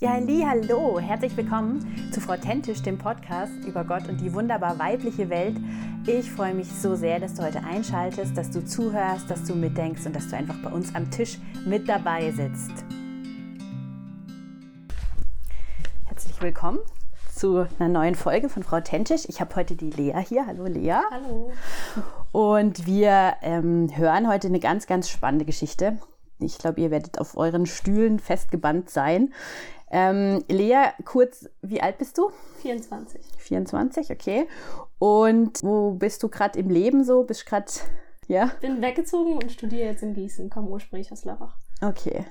Ja, li, hallo, herzlich willkommen zu Frau Tentisch, dem Podcast über Gott und die wunderbar weibliche Welt. Ich freue mich so sehr, dass du heute einschaltest, dass du zuhörst, dass du mitdenkst und dass du einfach bei uns am Tisch mit dabei sitzt. Herzlich willkommen zu einer neuen Folge von Frau Tentisch. Ich habe heute die Lea hier. Hallo Lea. Hallo. Und wir ähm, hören heute eine ganz, ganz spannende Geschichte. Ich glaube, ihr werdet auf euren Stühlen festgebannt sein. Ähm, Lea, kurz, wie alt bist du? 24. 24, okay. Und wo bist du gerade im Leben so? Bist gerade, ja? Bin weggezogen und studiere jetzt in Gießen, komme ursprünglich aus Lörrach. Okay.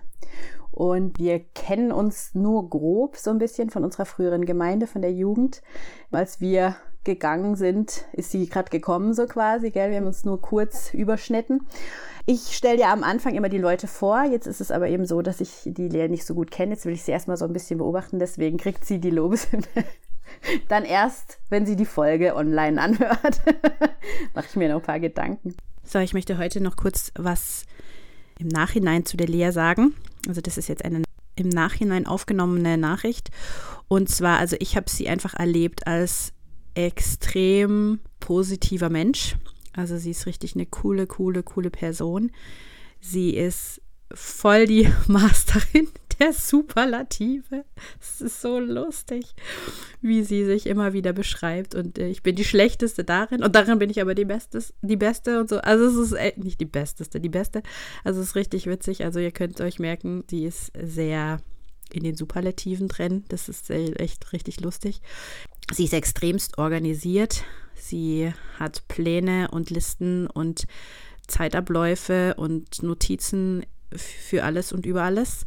Und wir kennen uns nur grob so ein bisschen von unserer früheren Gemeinde, von der Jugend. Als wir gegangen sind, ist sie gerade gekommen, so quasi, gell? Wir haben uns nur kurz überschnitten. Ich stelle ja am Anfang immer die Leute vor. Jetzt ist es aber eben so, dass ich die Lea nicht so gut kenne. Jetzt will ich sie erstmal so ein bisschen beobachten. Deswegen kriegt sie die Lobeshymne dann erst, wenn sie die Folge online anhört. Mache ich mir noch ein paar Gedanken. So, ich möchte heute noch kurz was im Nachhinein zu der Lea sagen. Also das ist jetzt eine im Nachhinein aufgenommene Nachricht. Und zwar, also ich habe sie einfach erlebt als extrem positiver Mensch. Also sie ist richtig eine coole, coole, coole Person. Sie ist voll die Masterin der Superlative. Es ist so lustig, wie sie sich immer wieder beschreibt. Und äh, ich bin die Schlechteste darin. Und darin bin ich aber die, Bestes, die Beste und so. Also es ist äh, nicht die Besteste, die Beste. Also es ist richtig witzig. Also ihr könnt euch merken, sie ist sehr in den Superlativen drin. Das ist echt richtig lustig. Sie ist extremst organisiert. Sie hat Pläne und Listen und Zeitabläufe und Notizen für alles und über alles,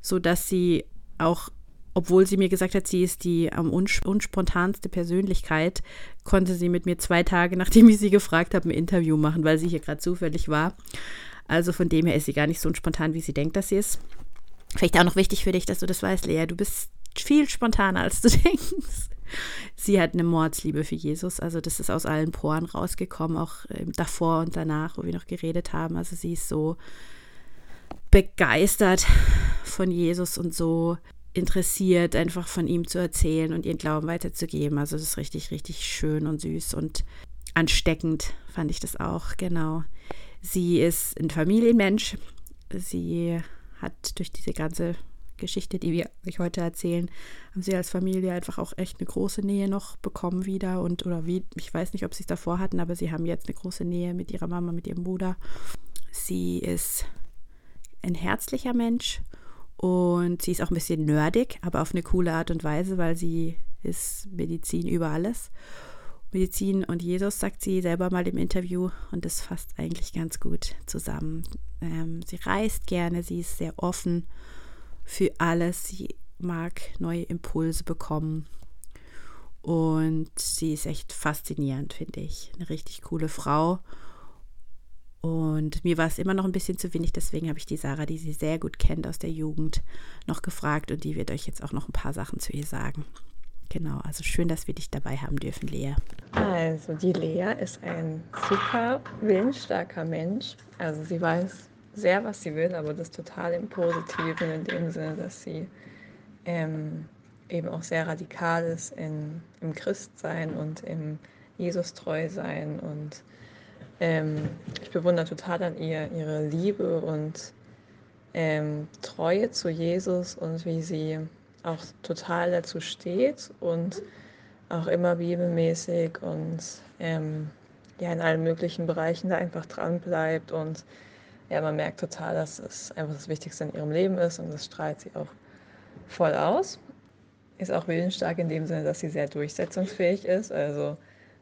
sodass sie auch, obwohl sie mir gesagt hat, sie ist die am unspontanste Persönlichkeit, konnte sie mit mir zwei Tage, nachdem ich sie gefragt habe, ein Interview machen, weil sie hier gerade zufällig war. Also von dem her ist sie gar nicht so unspontan, wie sie denkt, dass sie ist. Vielleicht auch noch wichtig für dich, dass du das weißt, Lea. Du bist viel spontaner, als du denkst. Sie hat eine Mordsliebe für Jesus. Also das ist aus allen Poren rausgekommen, auch davor und danach, wo wir noch geredet haben. Also sie ist so begeistert von Jesus und so interessiert, einfach von ihm zu erzählen und ihren Glauben weiterzugeben. Also das ist richtig, richtig schön und süß und ansteckend fand ich das auch, genau. Sie ist ein Familienmensch. Sie hat durch diese ganze Geschichte, die wir euch heute erzählen, haben sie als Familie einfach auch echt eine große Nähe noch bekommen wieder und oder wie, ich weiß nicht, ob sie es davor hatten, aber sie haben jetzt eine große Nähe mit ihrer Mama, mit ihrem Bruder. Sie ist ein herzlicher Mensch und sie ist auch ein bisschen nerdig, aber auf eine coole Art und Weise, weil sie ist Medizin über alles. Medizin und Jesus, sagt sie selber mal im Interview, und das fasst eigentlich ganz gut zusammen. Ähm, sie reist gerne, sie ist sehr offen für alles. Sie mag neue Impulse bekommen. Und sie ist echt faszinierend, finde ich. Eine richtig coole Frau. Und mir war es immer noch ein bisschen zu wenig, deswegen habe ich die Sarah, die sie sehr gut kennt aus der Jugend, noch gefragt und die wird euch jetzt auch noch ein paar Sachen zu ihr sagen. Genau, also schön, dass wir dich dabei haben dürfen, Lea. Also die Lea ist ein super willensstarker Mensch. Also sie weiß sehr, was sie will, aber das total im Positiven, in dem Sinne, dass sie ähm, eben auch sehr radikal ist in, im Christsein und im Jesus-treu sein. Und ähm, ich bewundere total an ihr ihre Liebe und ähm, Treue zu Jesus und wie sie auch total dazu steht und auch immer bibelmäßig und ähm, ja in allen möglichen Bereichen da einfach dran bleibt und ja, man merkt total, dass es einfach das Wichtigste in ihrem Leben ist und das strahlt sie auch voll aus. Ist auch willensstark in dem Sinne, dass sie sehr durchsetzungsfähig ist. Also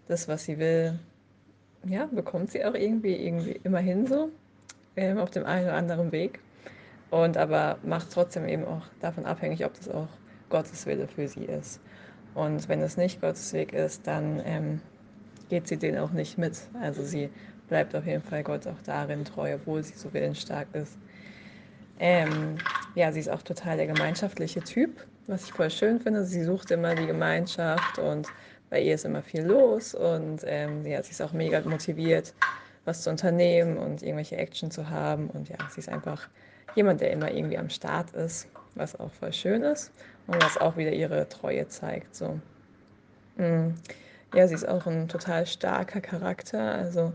das, was sie will, ja, bekommt sie auch irgendwie, irgendwie immerhin so ähm, auf dem einen oder anderen Weg. Und aber macht trotzdem eben auch davon abhängig, ob das auch Gottes Wille für sie ist. Und wenn es nicht Gottes Weg ist, dann ähm, geht sie den auch nicht mit. Also sie bleibt auf jeden Fall Gott auch darin treu, obwohl sie so willensstark ist. Ähm, ja, sie ist auch total der gemeinschaftliche Typ, was ich voll schön finde. Sie sucht immer die Gemeinschaft und bei ihr ist immer viel los und ähm, ja, sie ist auch mega motiviert, was zu unternehmen und irgendwelche Action zu haben. Und ja, sie ist einfach jemand, der immer irgendwie am Start ist. was auch voll schön ist und was auch wieder ihre Treue zeigt. So. Mm. Ja, sie ist auch ein total starker Charakter. Also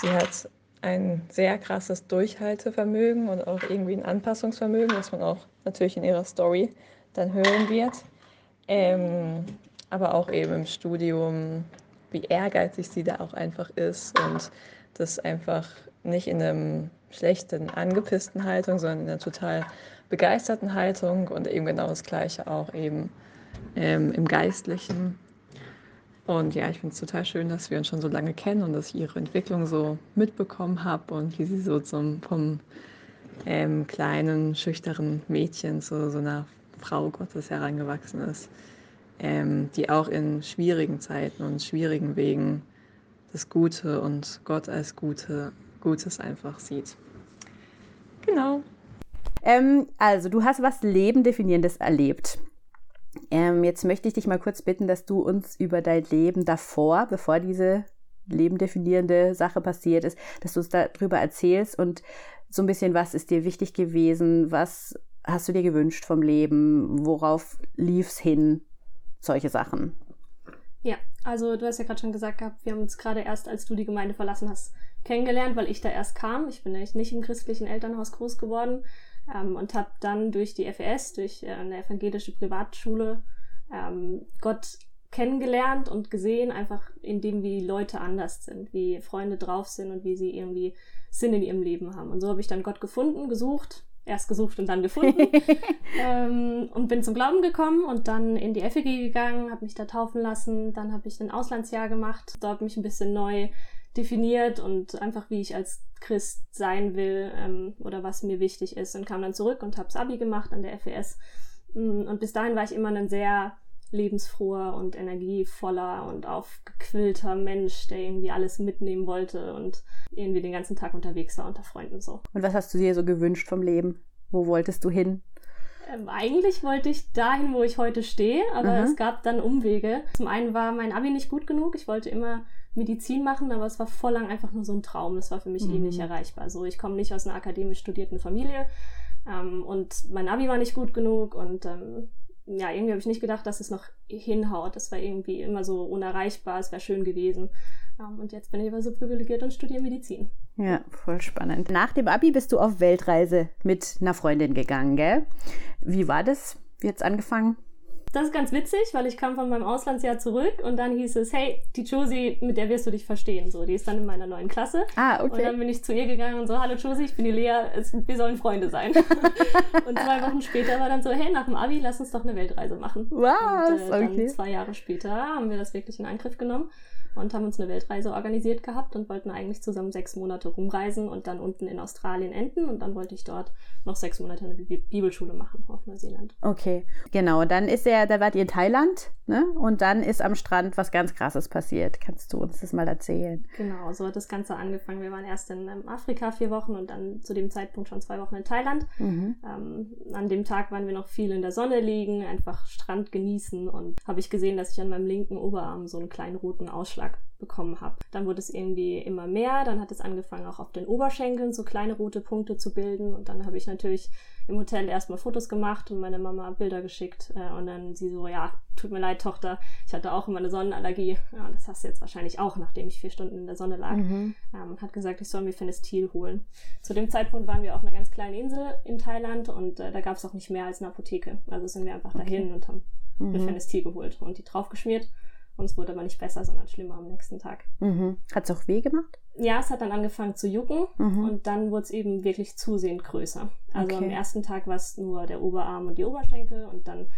sie hat ein sehr krasses Durchhaltevermögen und auch irgendwie ein Anpassungsvermögen, was man auch natürlich in ihrer Story dann hören wird. Ähm, aber auch eben im Studium, wie ehrgeizig sie da auch einfach ist und das einfach nicht in einem schlechten, angepissten Haltung, sondern in einer total begeisterten Haltung und eben genau das Gleiche auch eben ähm, im Geistlichen. Und ja, ich finde es total schön, dass wir uns schon so lange kennen und dass ich ihre Entwicklung so mitbekommen habe und wie sie so zum, vom ähm, kleinen, schüchteren Mädchen zu so einer Frau Gottes herangewachsen ist, ähm, die auch in schwierigen Zeiten und schwierigen Wegen das Gute und Gott als Gute, Gutes einfach sieht. Genau. Ähm, also, du hast was Lebendefinierendes erlebt. Ähm, jetzt möchte ich dich mal kurz bitten, dass du uns über dein Leben davor, bevor diese lebendefinierende Sache passiert ist, dass du uns darüber erzählst und so ein bisschen, was ist dir wichtig gewesen, was hast du dir gewünscht vom Leben, worauf lief es hin, solche Sachen. Ja, also du hast ja gerade schon gesagt gehabt, wir haben uns gerade erst, als du die Gemeinde verlassen hast, kennengelernt, weil ich da erst kam. Ich bin nämlich nicht im christlichen Elternhaus groß geworden ähm, und habe dann durch die FES, durch äh, eine evangelische Privatschule, ähm, Gott kennengelernt und gesehen, einfach in dem, wie Leute anders sind, wie Freunde drauf sind und wie sie irgendwie Sinn in ihrem Leben haben. Und so habe ich dann Gott gefunden, gesucht, erst gesucht und dann gefunden ähm, und bin zum Glauben gekommen und dann in die FEG gegangen, habe mich da taufen lassen, dann habe ich ein Auslandsjahr gemacht, dort mich ein bisschen neu definiert und einfach wie ich als Christ sein will ähm, oder was mir wichtig ist und kam dann zurück und habe Abi gemacht an der FES mm, und bis dahin war ich immer ein sehr lebensfroher und energievoller und aufgequillter Mensch, der irgendwie alles mitnehmen wollte und irgendwie den ganzen Tag unterwegs war unter Freunden so. Und was hast du dir so gewünscht vom Leben? Wo wolltest du hin? Ähm, eigentlich wollte ich dahin, wo ich heute stehe, aber mhm. es gab dann Umwege. Zum einen war mein Abi nicht gut genug. Ich wollte immer Medizin machen, aber es war voll lang einfach nur so ein Traum. Das war für mich mhm. eh nicht erreichbar. So, ich komme nicht aus einer akademisch studierten Familie ähm, und mein Abi war nicht gut genug und ähm, ja, irgendwie habe ich nicht gedacht, dass es noch hinhaut. Das war irgendwie immer so unerreichbar, es wäre schön gewesen. Um, ähm, und jetzt bin ich aber so privilegiert und studiere Medizin. Ja, voll spannend. Nach dem Abi bist du auf Weltreise mit einer Freundin gegangen, gell? Wie war das? Wie hat's angefangen? Das ist ganz witzig, weil ich kam von meinem Auslandsjahr zurück und dann hieß es, hey, die Josie, mit der wirst du dich verstehen. So, die ist dann in meiner neuen Klasse. Ah, okay. Und dann bin ich zu ihr gegangen und so, hallo Josie, ich bin die Lea, es, wir sollen Freunde sein. und zwei Wochen später war dann so, hey, nach dem Abi, lass uns doch eine Weltreise machen. Was? Und, äh, okay. Dann zwei Jahre später haben wir das wirklich in Angriff genommen und haben uns eine Weltreise organisiert gehabt und wollten eigentlich zusammen sechs Monate rumreisen und dann unten in Australien enden und dann wollte ich dort noch sechs Monate eine Bibelschule machen auf Neuseeland. Okay, genau. Dann ist er, da wart ihr in Thailand, ne? Und dann ist am Strand was ganz Krasses passiert. Kannst du uns das mal erzählen? Genau, so hat das Ganze angefangen. Wir waren erst in ähm, Afrika vier Wochen und dann zu dem Zeitpunkt schon zwei Wochen in Thailand. Mhm. Ähm, an dem Tag waren wir noch viel in der Sonne liegen, einfach Strand genießen und habe ich gesehen, dass ich an meinem linken Oberarm so einen kleinen roten Ausschlag Ausschlag bekommen habe. Dann wurde es irgendwie immer mehr, dann hat es angefangen auch auf den Oberschenkeln so kleine rote Punkte zu bilden und dann habe ich natürlich im Hotel erstmal Fotos gemacht und meine Mama Bilder geschickt äh, und dann sie so, ja, tut mir leid, Tochter, ich hatte auch immer eine Sonnenallergie. Ja, das hast du jetzt wahrscheinlich auch, nachdem ich vier Stunden in der Sonne lag. Mhm. Ähm, und hat gesagt, ich soll mir Fenestil holen. Zu dem Zeitpunkt waren wir auf einer ganz kleinen Insel in Thailand und äh, da gab es auch nicht mehr als eine Apotheke. Also sind wir einfach okay. dahin und haben mhm. mir Fenestil geholt und die draufgeschmiert. Und es wurde aber nicht besser, sondern schlimmer am nächsten Tag. Mhm. Hat es auch weh gemacht? Ja, es hat dann angefangen zu jucken mhm. und dann wurde es eben wirklich zusehend größer. Also okay. am ersten Tag war es nur der Oberarm und die Oberschenkel und dann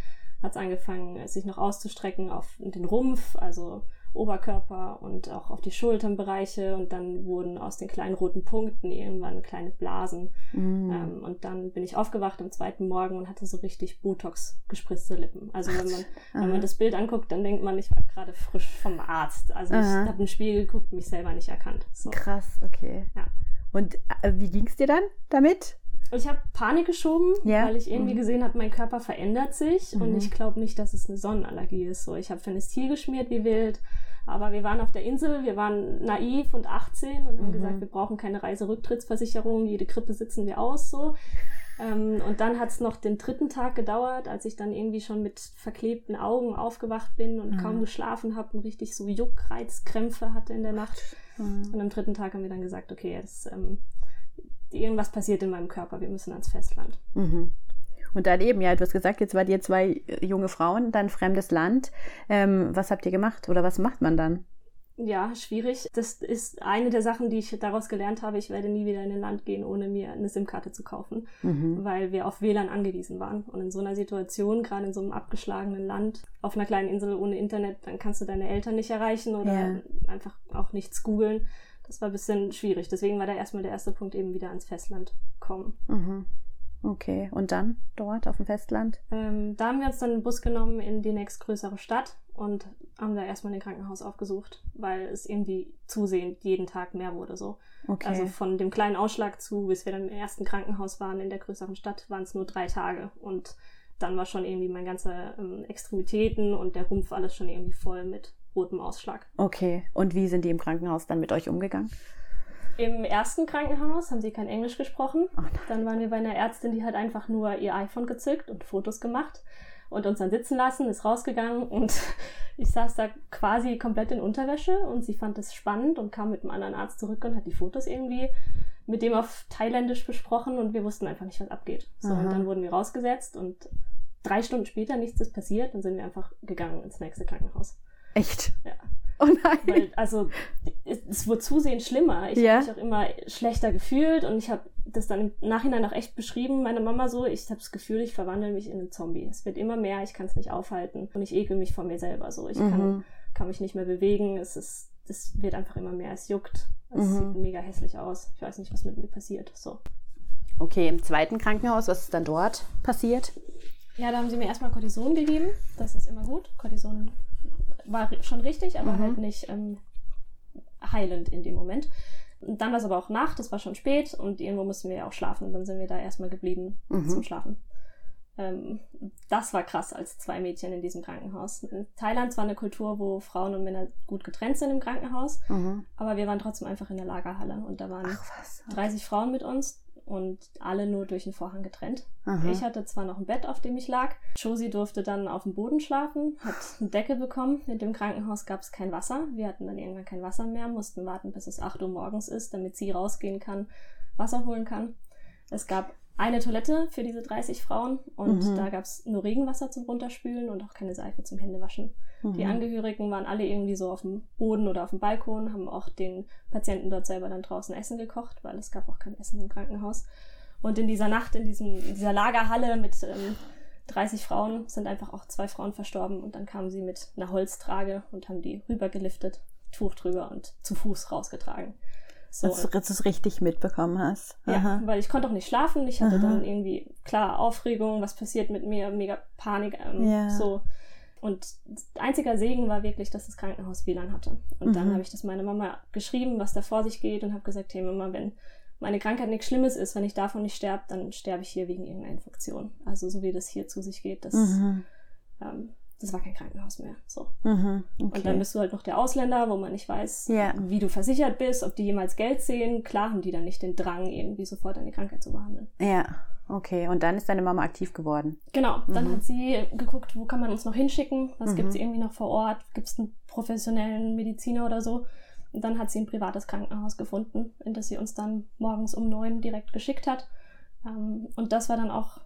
hat es angefangen, sich noch auszustrecken auf den Rumpf, also Oberkörper und auch auf die Schulternbereiche und dann wurden aus den kleinen roten Punkten irgendwann kleine Blasen. Mm. Ähm, und dann bin ich aufgewacht am zweiten Morgen und hatte so richtig Botox gespritzte Lippen. Also wenn man, wenn man das Bild anguckt, dann denkt man, ich war gerade frisch vom Arzt. Also ich habe in den Spiegel geguckt, mich selber nicht erkannt. So. Krass, okay. Ja. Und äh, wie ging es dir dann damit? Ich habe Panik geschoben, ja. weil ich irgendwie mhm. gesehen habe, mein Körper verändert sich mhm. und ich glaube nicht, dass es eine Sonnenallergie ist. So, ich habe Fenestil geschmiert wie wild, aber wir waren auf der Insel, wir waren naiv und 18 und haben mhm. gesagt, wir brauchen keine Reiserücktrittsversicherung, jede Grippe sitzen wir aus so. Ähm, und dann hat es noch den dritten Tag gedauert, als ich dann irgendwie schon mit verklebten Augen aufgewacht bin und mhm. kaum geschlafen habe und richtig so Juckreizkrämpfe hatte in der Nacht. Mhm. Und am dritten Tag haben wir dann gesagt, okay, jetzt, ähm, irgendwas passiert in meinem Körper, wir müssen ans Festland. Mhm. Und dann eben, ja, du hast gesagt, jetzt wart ihr zwei junge Frauen, dann fremdes Land. Ähm, was habt ihr gemacht oder was macht man dann? ja, schwierig. Das ist eine der Sachen, die ich daraus gelernt habe. Ich werde nie wieder in ein Land gehen, ohne mir eine SIM-Karte zu kaufen, mhm. weil wir auf WLAN angewiesen waren. Und in so einer Situation, gerade in so einem abgeschlagenen Land, auf einer kleinen Insel ohne Internet, dann kannst du deine Eltern nicht erreichen oder ja. einfach auch nichts googeln. Das war ein bisschen schwierig. Deswegen war da erstmal der erste Punkt eben wieder ans Festland kommen. Mhm. Okay, und dann dort auf dem Festland? Ähm, da haben wir uns dann einen Bus genommen in die nächstgrößere Stadt und haben da erstmal ein Krankenhaus aufgesucht, weil es irgendwie zusehend jeden Tag mehr wurde so. Okay. Also von dem kleinen Ausschlag zu, bis wir dann im ersten Krankenhaus waren in der größeren Stadt, waren es nur drei Tage und dann war schon irgendwie mein ganze ähm, Extremitäten und der Rumpf alles schon irgendwie voll mit rotem Ausschlag. Okay, und wie sind die im Krankenhaus dann mit euch umgegangen? Im ersten Krankenhaus haben sie kein Englisch gesprochen. Oh dann waren wir bei einer Ärztin, die hat einfach nur ihr iPhone gezückt und Fotos gemacht und uns dann sitzen lassen, ist rausgegangen und ich saß da quasi komplett in Unterwäsche und sie fand es spannend und kam mit einem anderen Arzt zurück und hat die Fotos irgendwie mit dem auf Thailändisch besprochen und wir wussten einfach nicht, was abgeht. So, und dann wurden wir rausgesetzt und drei Stunden später nichts ist passiert, dann sind wir einfach gegangen ins nächste Krankenhaus. Echt? Ja. Oh nein. Weil, also, es, wurde zusehends schlimmer. Ich ja. habe mich auch immer schlechter gefühlt und ich habe das dann im Nachhinein auch echt beschrieben, meine Mama so, ich habe das Gefühl, ich verwandle mich in einen Zombie. Es wird immer mehr, ich kann es nicht aufhalten und ich ekel mich vor mir selber so. Ich mhm. kann, kann mich nicht mehr bewegen, es ist, es wird einfach immer mehr, es juckt. Es mhm. sieht mega hässlich aus. Ich weiß nicht, was mit mir passiert. So. Okay, im zweiten Krankenhaus, was ist dann dort passiert? Ja, da haben sie mir erstmal Cortison gegeben. Das ist immer gut. Cortison war schon richtig, aber mhm. halt nicht ähm, heilend in dem Moment. Und dann war es aber auch Nacht, es war schon spät und irgendwo mussten wir ja auch schlafen. Und dann sind wir da erstmal geblieben mhm. zum Schlafen. Ähm, das war krass als zwei Mädchen in diesem Krankenhaus. In Thailand war eine Kultur, wo Frauen und Männer gut getrennt sind im Krankenhaus, mhm. aber wir waren trotzdem einfach in der Lagerhalle und da waren Ach, okay. 30 Frauen mit uns und alle nur durch einen Vorhang getrennt. Aha. Ich hatte zwar noch ein Bett, auf dem ich lag. Josie durfte dann auf dem Boden schlafen, hat eine Decke bekommen. In dem Krankenhaus gab es kein Wasser. Wir hatten dann irgendwann kein Wasser mehr, mussten warten, bis es 8 Uhr morgens ist, damit sie rausgehen kann, Wasser holen kann. Es gab eine Toilette für diese 30 Frauen und mhm. da gab es nur Regenwasser zum Runterspülen und auch keine Seife zum Händewaschen. Mhm. Die Angehörigen waren alle irgendwie so auf dem Boden oder auf dem Balkon, haben auch den Patienten dort selber dann draußen Essen gekocht, weil es gab auch kein Essen im Krankenhaus. Und in dieser Nacht, in, diesem, in dieser Lagerhalle mit ähm, 30 Frauen, sind einfach auch zwei Frauen verstorben und dann kamen sie mit einer Holztrage und haben die rübergeliftet, Tuch drüber und zu Fuß rausgetragen. So. Dass du es richtig mitbekommen hast. Aha. Ja, weil ich konnte auch nicht schlafen. Ich hatte Aha. dann irgendwie, klar, Aufregung, was passiert mit mir, mega Panik. Ähm, ja. So. Und einziger Segen war wirklich, dass das Krankenhaus WLAN hatte. Und mhm. dann habe ich das meiner Mama geschrieben, was da vor sich geht und habe gesagt, hey Mama, wenn meine Krankheit nichts Schlimmes ist, wenn ich davon nicht sterbe, dann sterbe ich hier wegen irgendeiner Infektion. Also so wie das hier zu sich geht, das mhm. ähm, das war kein Krankenhaus mehr. So. Mhm, okay. Und dann bist du halt noch der Ausländer, wo man nicht weiß, yeah. wie du versichert bist, ob die jemals Geld sehen. Klar haben die dann nicht den Drang, irgendwie sofort eine Krankheit zu behandeln. Ja, okay. Und dann ist deine Mama aktiv geworden. Genau. Dann mhm. hat sie geguckt, wo kann man uns noch hinschicken? Was mhm. gibt es irgendwie noch vor Ort? Gibt es einen professionellen Mediziner oder so? Und dann hat sie ein privates Krankenhaus gefunden, in das sie uns dann morgens um neun direkt geschickt hat. Ähm, und das war dann auch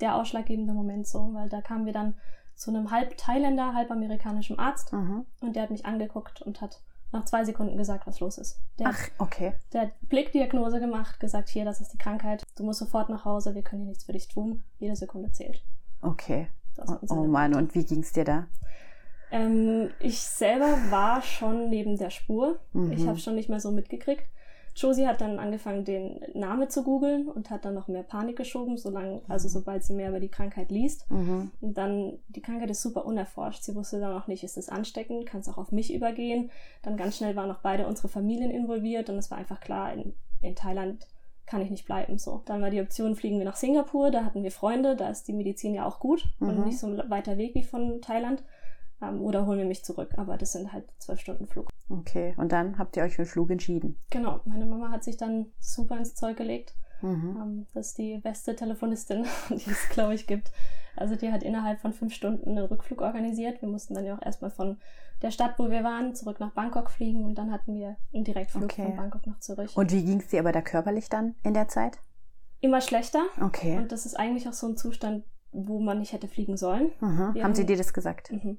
der ausschlaggebende Moment so, weil da kamen wir dann zu einem halb Thailänder, halb amerikanischen Arzt. Mhm. Und der hat mich angeguckt und hat nach zwei Sekunden gesagt, was los ist. Der Ach, okay. Der hat Blickdiagnose gemacht, gesagt, hier, das ist die Krankheit. Du musst sofort nach Hause, wir können hier nichts für dich tun. Jede Sekunde zählt. Okay. Oh, Mann, und wie ging es dir da? Ähm, ich selber war schon neben der Spur. Mhm. Ich habe schon nicht mehr so mitgekriegt. Josie hat dann angefangen, den Namen zu googeln und hat dann noch mehr Panik geschoben, solange, also sobald sie mehr über die Krankheit liest. Mhm. Und dann, die Krankheit ist super unerforscht. Sie wusste dann auch nicht, ist es ansteckend, kann es auch auf mich übergehen. Dann ganz schnell waren auch beide unsere Familien involviert und es war einfach klar, in, in Thailand kann ich nicht bleiben. So. Dann war die Option, fliegen wir nach Singapur, da hatten wir Freunde, da ist die Medizin ja auch gut mhm. und nicht so ein weiter Weg wie von Thailand. Ähm, oder holen wir mich zurück. Aber das sind halt zwölf Stunden Flug. Okay, und dann habt ihr euch für den Flug entschieden. Genau, meine Mama hat sich dann super ins Zeug gelegt. Mhm. Ähm, das ist die beste Telefonistin, die es, glaube ich, gibt. Also die hat innerhalb von fünf Stunden einen Rückflug organisiert. Wir mussten dann ja auch erstmal von der Stadt, wo wir waren, zurück nach Bangkok fliegen und dann hatten wir einen Direktflug okay. von Bangkok nach Zürich. Und wie ging es dir aber da körperlich dann in der Zeit? Immer schlechter. Okay. Und das ist eigentlich auch so ein Zustand, wo man nicht hätte fliegen sollen. Haben, haben Sie dir das gesagt? Mhm.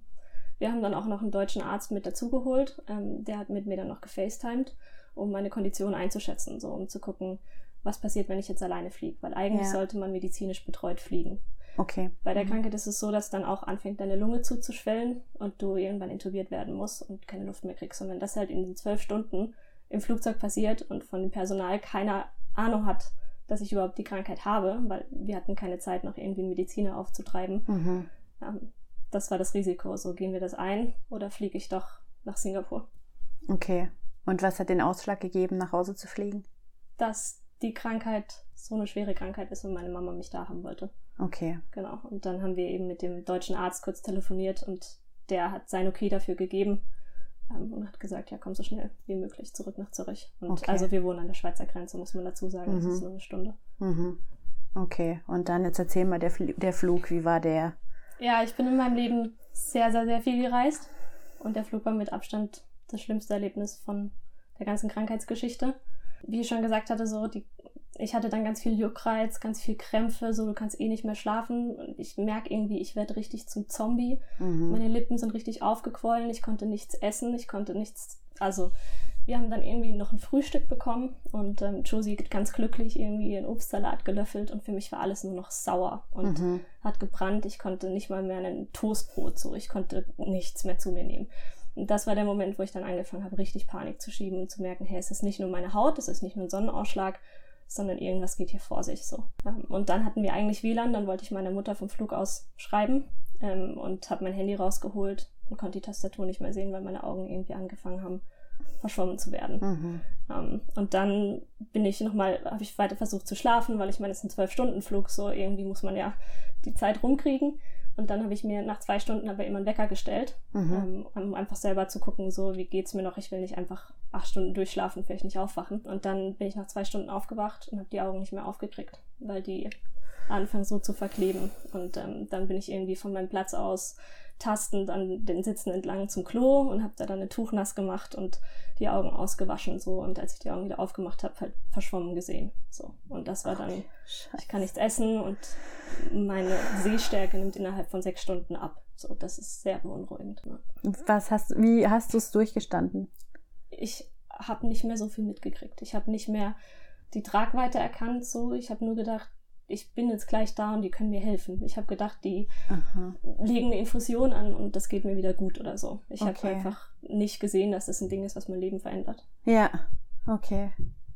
Wir haben dann auch noch einen deutschen Arzt mit dazugeholt. Ähm, der hat mit mir dann noch gefacetimed, um meine Kondition einzuschätzen, so um zu gucken, was passiert, wenn ich jetzt alleine fliege. Weil eigentlich ja. sollte man medizinisch betreut fliegen. Okay. Bei der mhm. Krankheit ist es so, dass dann auch anfängt, deine Lunge zuzuschwellen und du irgendwann intubiert werden musst und keine Luft mehr kriegst. Und wenn das halt in den zwölf Stunden im Flugzeug passiert und von dem Personal keiner Ahnung hat, dass ich überhaupt die Krankheit habe, weil wir hatten keine Zeit, noch irgendwie einen Mediziner aufzutreiben, mhm. ähm, das war das Risiko. So gehen wir das ein oder fliege ich doch nach Singapur. Okay. Und was hat den Ausschlag gegeben, nach Hause zu fliegen? Dass die Krankheit so eine schwere Krankheit ist und meine Mama mich da haben wollte. Okay. Genau. Und dann haben wir eben mit dem deutschen Arzt kurz telefoniert und der hat sein Okay dafür gegeben ähm, und hat gesagt, ja, komm so schnell wie möglich zurück nach Zürich. Und okay. also wir wohnen an der Schweizer Grenze, muss man dazu sagen. Mhm. Das ist nur eine Stunde. Mhm. Okay. Und dann jetzt erzähl mal der, Fl der Flug, wie war der? Ja, ich bin in meinem Leben sehr, sehr, sehr viel gereist. Und der Flug war mit Abstand das schlimmste Erlebnis von der ganzen Krankheitsgeschichte. Wie ich schon gesagt hatte, so die, ich hatte dann ganz viel Juckreiz, ganz viel Krämpfe, so du kannst eh nicht mehr schlafen. Und ich merke irgendwie, ich werde richtig zum Zombie. Mhm. Meine Lippen sind richtig aufgequollen, ich konnte nichts essen, ich konnte nichts, also wir haben dann irgendwie noch ein Frühstück bekommen und ähm, Josie ganz glücklich irgendwie ihren Obstsalat gelöffelt und für mich war alles nur noch sauer und mhm. hat gebrannt. Ich konnte nicht mal mehr ein Toastbrot so, ich konnte nichts mehr zu mir nehmen. Und das war der Moment, wo ich dann angefangen habe, richtig Panik zu schieben und zu merken, hey, es ist nicht nur meine Haut, es ist nicht nur ein Sonnenausschlag, sondern irgendwas geht hier vor sich so. Ähm, und dann hatten wir eigentlich WLAN, dann wollte ich meiner Mutter vom Flug aus schreiben ähm, und habe mein Handy rausgeholt und konnte die Tastatur nicht mehr sehen, weil meine Augen irgendwie angefangen haben verschwommen zu werden. Mhm. Um, und dann bin ich nochmal, habe ich weiter versucht zu schlafen, weil ich meine, es ist ein Zwölf-Stunden-Flug, so irgendwie muss man ja die Zeit rumkriegen. Und dann habe ich mir nach zwei Stunden aber immer einen Wecker gestellt, mhm. um, um einfach selber zu gucken, so wie geht's mir noch, ich will nicht einfach acht Stunden durchschlafen, vielleicht nicht aufwachen. Und dann bin ich nach zwei Stunden aufgewacht und habe die Augen nicht mehr aufgekriegt, weil die anfangen so zu verkleben. Und ähm, dann bin ich irgendwie von meinem Platz aus tastend an den Sitzen entlang zum Klo und habe da dann ein Tuch nass gemacht und die Augen ausgewaschen so und als ich die Augen wieder aufgemacht habe, halt verschwommen gesehen. So und das war dann, okay. ich kann nichts essen und meine Sehstärke nimmt innerhalb von sechs Stunden ab. So, das ist sehr beunruhigend. Ne? Was hast, wie hast du es durchgestanden? Ich habe nicht mehr so viel mitgekriegt. Ich habe nicht mehr die Tragweite erkannt. So, ich habe nur gedacht, ich bin jetzt gleich da und die können mir helfen. Ich habe gedacht, die Aha. legen eine Infusion an und das geht mir wieder gut oder so. Ich okay. habe einfach nicht gesehen, dass das ein Ding ist, was mein Leben verändert. Ja, okay.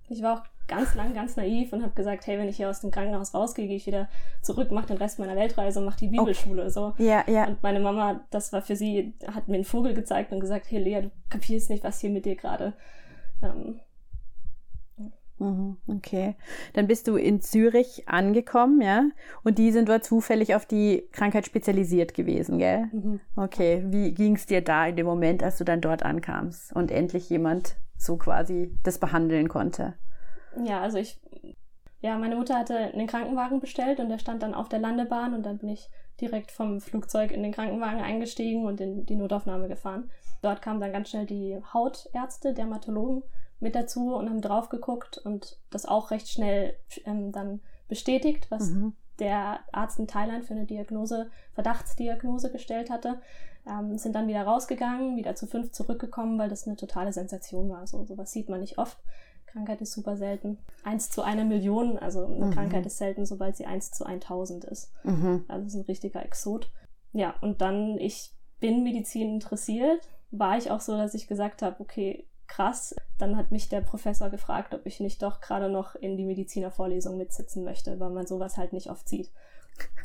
Ich war auch ganz lang ganz naiv und habe gesagt, hey, wenn ich hier aus dem Krankenhaus rausgehe, gehe ich wieder zurück, mache den Rest meiner Weltreise und mache die Bibelschule. Okay. So. Ja, ja. Und meine Mama, das war für sie, hat mir einen Vogel gezeigt und gesagt, hey Lea, du kapierst nicht, was hier mit dir gerade ähm, okay. Dann bist du in Zürich angekommen, ja? Und die sind dort zufällig auf die Krankheit spezialisiert gewesen, gell? Mhm. Okay. Wie ging es dir da in dem Moment, als du dann dort ankamst und endlich jemand so quasi das behandeln konnte? Ja, also ich, ja, meine Mutter hatte einen Krankenwagen bestellt und der stand dann auf der Landebahn und dann bin ich direkt vom Flugzeug in den Krankenwagen eingestiegen und in die Notaufnahme gefahren. Dort kamen dann ganz schnell die Hautärzte, Dermatologen mit dazu und haben drauf geguckt und das auch recht schnell ähm, dann bestätigt, was mhm. der Arzt in Thailand für eine Diagnose, Verdachtsdiagnose gestellt hatte. Ähm, sind dann wieder rausgegangen, wieder zu fünf zurückgekommen, weil das eine totale Sensation war. So sowas sieht man nicht oft. Krankheit ist super selten. Eins zu einer Million, also eine mhm. Krankheit ist selten, sobald sie eins zu 1000 ist. Mhm. Also ist ein richtiger Exot. Ja, und dann, ich bin Medizin interessiert, war ich auch so, dass ich gesagt habe, okay, krass. Dann hat mich der Professor gefragt, ob ich nicht doch gerade noch in die Medizinervorlesung mitsitzen möchte, weil man sowas halt nicht oft sieht.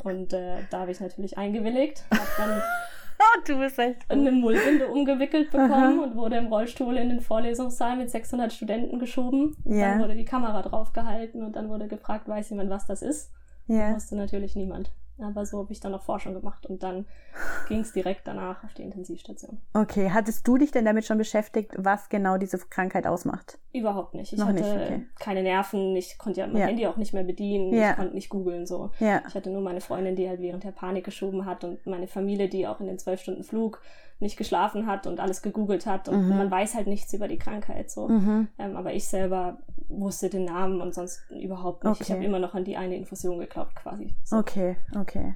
Und äh, da habe ich natürlich eingewilligt, habe dann du bist echt eine Mullbinde umgewickelt bekommen Aha. und wurde im Rollstuhl in den Vorlesungssaal mit 600 Studenten geschoben. Ja. Dann wurde die Kamera draufgehalten und dann wurde gefragt, weiß jemand, was das ist? Ja. Wusste natürlich niemand. Aber so habe ich dann noch Forschung gemacht und dann ging es direkt danach auf die Intensivstation. Okay, hattest du dich denn damit schon beschäftigt, was genau diese Krankheit ausmacht? Überhaupt nicht. Ich Noch hatte nicht, okay. keine Nerven, ich konnte ja mein Ja. Handy auch nicht mehr bedienen, Ja. ich konnte nicht googeln so. Ja. Ich hatte nur meine Freundin, die halt während der Panik geschoben hat und meine Familie, die auch in den zwölf Stunden Flug nicht geschlafen hat und alles gegoogelt hat und Mhm. man weiß halt nichts über die Krankheit so. Mhm. Ähm, aber ich selber wusste den Namen und sonst überhaupt nicht. Ich Okay. habe immer noch an die eine Infusion geglaubt quasi. So. Okay, okay.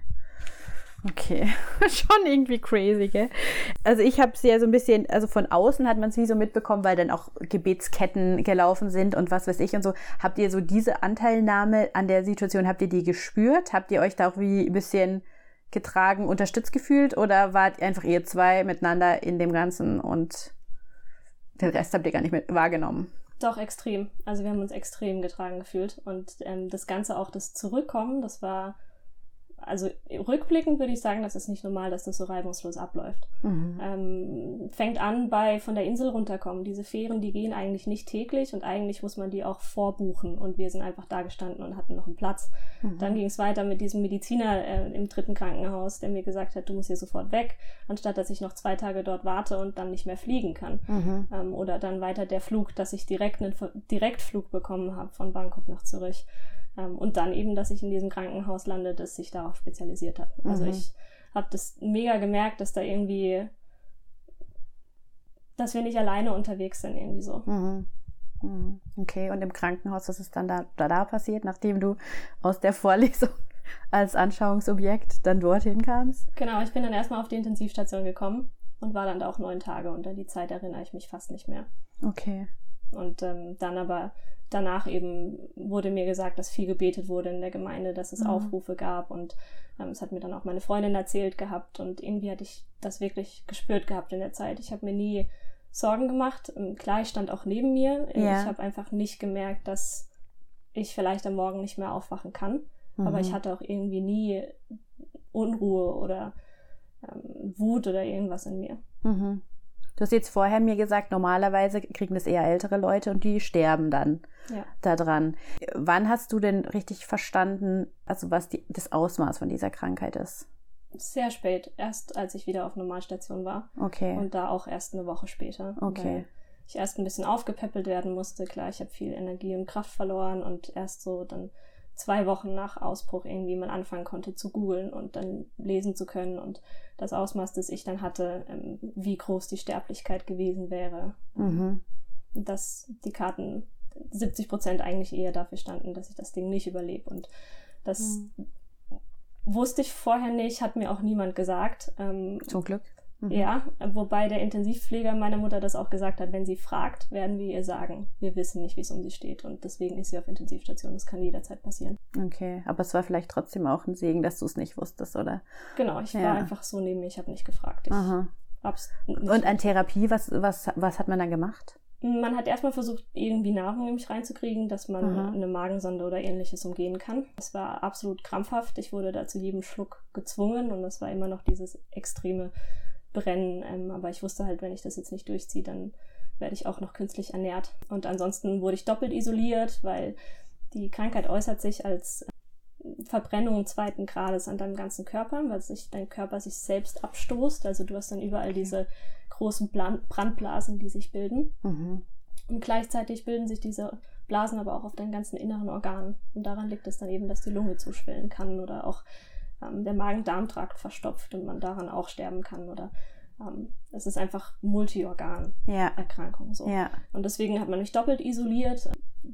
Okay, schon irgendwie crazy, gell? Also ich habe es ja so ein bisschen, also von außen hat man es wie so mitbekommen, weil dann auch Gebetsketten gelaufen sind und was weiß ich und so. Habt ihr so diese Anteilnahme an der Situation, habt ihr die gespürt? Habt ihr euch da auch wie ein bisschen getragen, unterstützt gefühlt oder wart einfach ihr zwei miteinander in dem Ganzen und den Rest habt ihr gar nicht mehr wahrgenommen? Doch, extrem. Also wir haben uns extrem getragen gefühlt. Und ähm, das Ganze auch, das Zurückkommen, das war, also rückblickend würde ich sagen, das ist nicht normal, dass das so reibungslos abläuft. Mhm. Ähm, fängt an bei von der Insel runterkommen. Diese Fähren, die gehen eigentlich nicht täglich und eigentlich muss man die auch vorbuchen. Und wir sind einfach da gestanden und hatten noch einen Platz. Mhm. Dann ging es weiter mit diesem Mediziner äh, im dritten Krankenhaus, der mir gesagt hat, du musst hier sofort weg, anstatt dass ich noch zwei Tage dort warte und dann nicht mehr fliegen kann. Mhm. Ähm, oder dann weiter der Flug, dass ich direkt einen Direktflug bekommen habe von Bangkok nach Zürich. Ähm, und dann eben, dass ich in diesem Krankenhaus lande, das sich darauf spezialisiert hat. Also Mhm. ich habe das mega gemerkt, dass da irgendwie, dass wir nicht alleine unterwegs sind, irgendwie so. Mhm. Mhm. Okay, und im Krankenhaus, was ist dann da, da, da passiert, nachdem du aus der Vorlesung als Anschauungsobjekt dann dorthin kamst? Genau, ich bin dann erstmal auf die Intensivstation gekommen und war dann da auch neun Tage und an die Zeit erinnere ich mich fast nicht mehr. Okay. Und ähm, dann aber danach eben wurde mir gesagt, dass viel gebetet wurde in der Gemeinde, dass es Mhm. Aufrufe gab und ähm, es hat mir dann auch meine Freundin erzählt gehabt und irgendwie hatte ich das wirklich gespürt gehabt in der Zeit. Ich habe mir nie Sorgen gemacht. Ähm, Klar, ich stand auch neben mir. Äh, Ja. Ich habe einfach nicht gemerkt, dass ich vielleicht am Morgen nicht mehr aufwachen kann. Aber Mhm. ich hatte auch irgendwie nie Unruhe oder ähm, Wut oder irgendwas in mir. Mhm. Du hast jetzt vorher mir gesagt, normalerweise kriegen das eher ältere Leute und die sterben dann Ja. daran. Wann hast du denn richtig verstanden, also was die, das Ausmaß von dieser Krankheit ist? Sehr spät, erst als ich wieder auf Normalstation war. Okay. Und da auch erst eine Woche später. Okay. Weil ich erst ein bisschen aufgepäppelt werden musste. Klar, ich habe viel Energie und Kraft verloren und erst so dann zwei Wochen nach Ausbruch irgendwie mal anfangen konnte zu googeln und dann lesen zu können und das Ausmaß, das ich dann hatte, ähm, wie groß die Sterblichkeit gewesen wäre. mhm. Dass die Karten 70 Prozent eigentlich eher dafür standen, dass ich das Ding nicht überlebe. Und das wusste ich vorher nicht, hat mir auch niemand gesagt. Ähm, Zum Glück. Mhm. ja, wobei der Intensivpfleger meiner Mutter das auch gesagt hat, wenn sie fragt, werden wir ihr sagen, wir wissen nicht, wie es um sie steht und deswegen ist sie auf Intensivstation. Das kann jederzeit passieren. Okay, aber es war vielleicht trotzdem auch ein Segen, dass du es nicht wusstest, oder? Genau, ich Ja. war einfach so neben mir, ich habe nicht gefragt. Ich Aha. hab's nicht Und an Therapie, was, was, was hat man dann gemacht? Man hat erstmal versucht, irgendwie Nahrung in mich reinzukriegen, dass man Aha. eine Magensonde oder ähnliches umgehen kann. Es war absolut krampfhaft. Ich wurde da zu jedem Schluck gezwungen und es war immer noch dieses extreme Brennen. Ähm, aber ich wusste halt, wenn ich das jetzt nicht durchziehe, dann werde ich auch noch künstlich ernährt. Und ansonsten wurde ich doppelt isoliert, weil die Krankheit äußert sich als äh, Verbrennung zweiten Grades an deinem ganzen Körper, weil sich dein Körper sich selbst abstoßt. Also du hast dann überall diese großen Brandblasen, die sich bilden. Mhm. Und gleichzeitig bilden sich diese Blasen aber auch auf deinen ganzen inneren Organen. Und daran liegt es dann eben, dass die Lunge zuschwellen kann oder auch ähm, der Magen-Darm-Trakt verstopft und man daran auch sterben kann. Oder ähm, es ist einfach Multiorgan-Erkrankung. Ja, So. ja. Und deswegen hat man mich doppelt isoliert,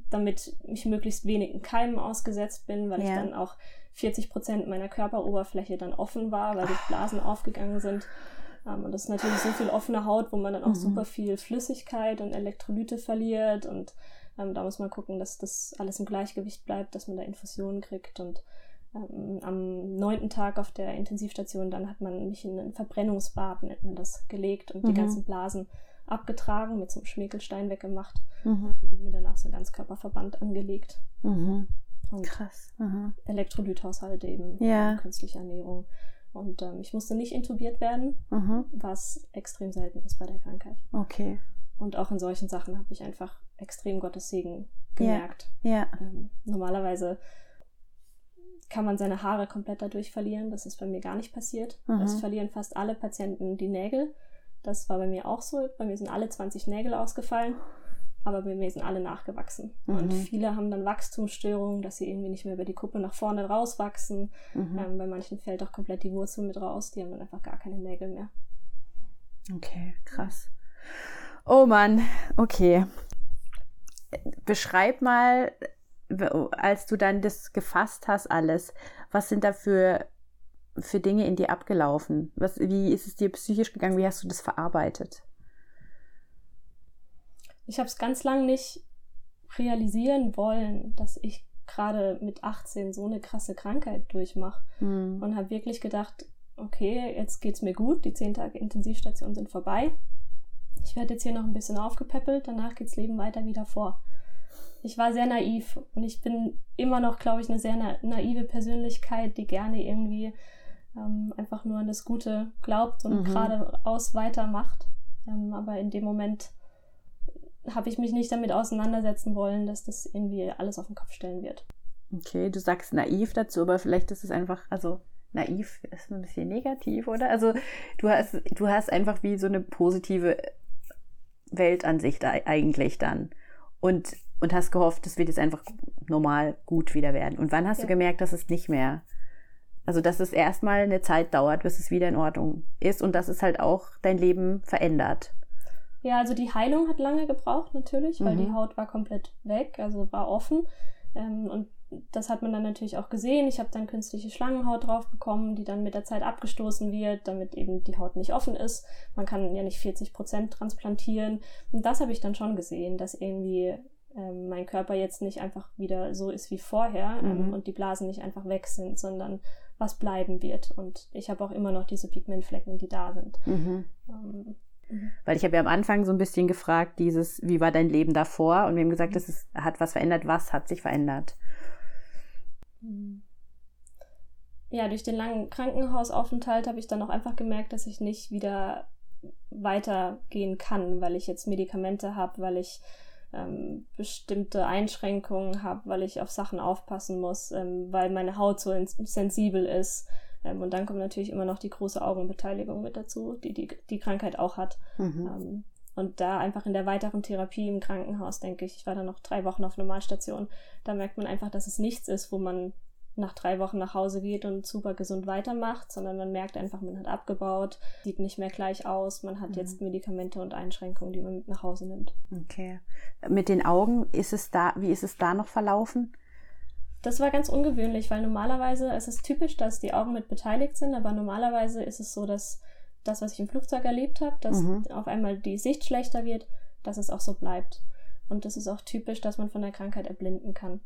damit ich möglichst wenigen Keimen ausgesetzt bin, weil ich Ja. dann auch 40 Prozent meiner Körperoberfläche dann offen war, weil die Blasen aufgegangen sind. Ähm, und das ist natürlich so viel offene Haut, wo man dann auch Mhm. super viel Flüssigkeit und Elektrolyte verliert. Und ähm, da muss man gucken, dass das alles im Gleichgewicht bleibt, dass man da Infusionen kriegt. Und ähm, am neunten Tag auf der Intensivstation, dann hat man mich in ein Verbrennungsbad, nennt man das, gelegt und die Mhm. ganzen Blasen abgetragen, mit so einem Schmäkelstein weggemacht Mhm. und mir danach so einen Ganzkörperverband angelegt. Mhm. Und Krass. Mhm. Elektrolythaushalt eben, Ja. künstliche Ernährung. Und ähm, ich musste nicht intubiert werden, Mhm. was extrem selten ist bei der Krankheit. Okay. Und auch in solchen Sachen habe ich einfach extrem Gottes Segen gemerkt. Ja. Ähm, normalerweise kann man seine Haare komplett dadurch verlieren. Das ist bei mir gar nicht passiert. Mhm. Es verlieren fast alle Patienten die Nägel. Das war bei mir auch so. Bei mir sind alle 20 Nägel ausgefallen, aber bei mir sind alle nachgewachsen. Und Mhm. viele haben dann Wachstumsstörungen, dass sie irgendwie nicht mehr über die Kuppe nach vorne rauswachsen. Mhm. Ähm, bei manchen fällt auch komplett die Wurzel mit raus. Die haben dann einfach gar keine Nägel mehr. Okay, krass. Oh Mann, okay. Beschreib mal, als du dann das gefasst hast, alles, was sind da für, für Dinge in dir abgelaufen? Was, wie ist es dir psychisch gegangen? Wie hast du das verarbeitet? Ich habe es ganz lang nicht realisieren wollen, dass ich gerade mit 18 so eine krasse Krankheit durchmache. Hm. und habe wirklich gedacht, okay, jetzt geht's mir gut, die zehn Tage Intensivstation sind vorbei. Ich werde jetzt hier noch ein bisschen aufgepäppelt, danach geht's Leben weiter wieder vor. Ich war sehr naiv und ich bin immer noch, glaube ich, eine sehr na naive Persönlichkeit, die gerne irgendwie ähm, einfach nur an das Gute glaubt und Mhm. geradeaus weitermacht. Ähm, aber in dem Moment habe ich mich nicht damit auseinandersetzen wollen, dass das irgendwie alles auf den Kopf stellen wird. Okay, du sagst naiv dazu, aber vielleicht ist es einfach, also naiv ist ein bisschen negativ, oder? Also du hast, du hast einfach wie so eine positive Weltansicht ei- eigentlich dann. Und, und hast gehofft, es wird jetzt einfach normal gut wieder werden. Und wann hast du Ja. gemerkt, dass es nicht mehr, also dass es erstmal eine Zeit dauert, bis es wieder in Ordnung ist und dass es halt auch dein Leben verändert? Ja, also die Heilung hat lange gebraucht natürlich, weil Mhm. die Haut war komplett weg, also war offen. Ähm, und das hat man dann natürlich auch gesehen. Ich habe dann künstliche Schlangenhaut drauf bekommen, die dann mit der Zeit abgestoßen wird, damit eben die Haut nicht offen ist. Man kann ja nicht 40 Prozent transplantieren. Und das habe ich dann schon gesehen, dass irgendwie ähm, mein Körper jetzt nicht einfach wieder so ist wie vorher ähm, Mhm. und die Blasen nicht einfach weg sind, sondern was bleiben wird. Und ich habe auch immer noch diese Pigmentflecken, die da sind. Mhm. Ähm, Weil ich habe ja am Anfang so ein bisschen gefragt, dieses, wie war dein Leben davor? Und wir haben gesagt, es ist, hat was verändert. Was hat sich verändert? Ja, durch den langen Krankenhausaufenthalt habe ich dann auch einfach gemerkt, dass ich nicht wieder weitergehen kann, weil ich jetzt Medikamente habe, weil ich ähm, bestimmte Einschränkungen habe, weil ich auf Sachen aufpassen muss, ähm, weil meine Haut so sensibel ist. Ähm, und dann kommt natürlich immer noch die große Augenbeteiligung mit dazu, die die, die Krankheit auch hat. Mhm. Ähm, und da einfach in der weiteren Therapie im Krankenhaus, denke ich, ich war dann noch drei Wochen auf Normalstation, da merkt man einfach, dass es nichts ist, wo man nach drei Wochen nach Hause geht und super gesund weitermacht, sondern man merkt einfach, man hat abgebaut, sieht nicht mehr gleich aus, man hat Mhm. jetzt Medikamente und Einschränkungen, die man mit nach Hause nimmt. Okay. Mit den Augen, ist es da, wie ist es da noch verlaufen? Das war ganz ungewöhnlich, weil normalerweise es ist typisch, dass die Augen mit beteiligt sind, aber normalerweise ist es so, dass das, was ich im Flugzeug erlebt habe, dass Mhm. auf einmal die Sicht schlechter wird, dass es auch so bleibt. Und das ist auch typisch, dass man von der Krankheit erblinden kann.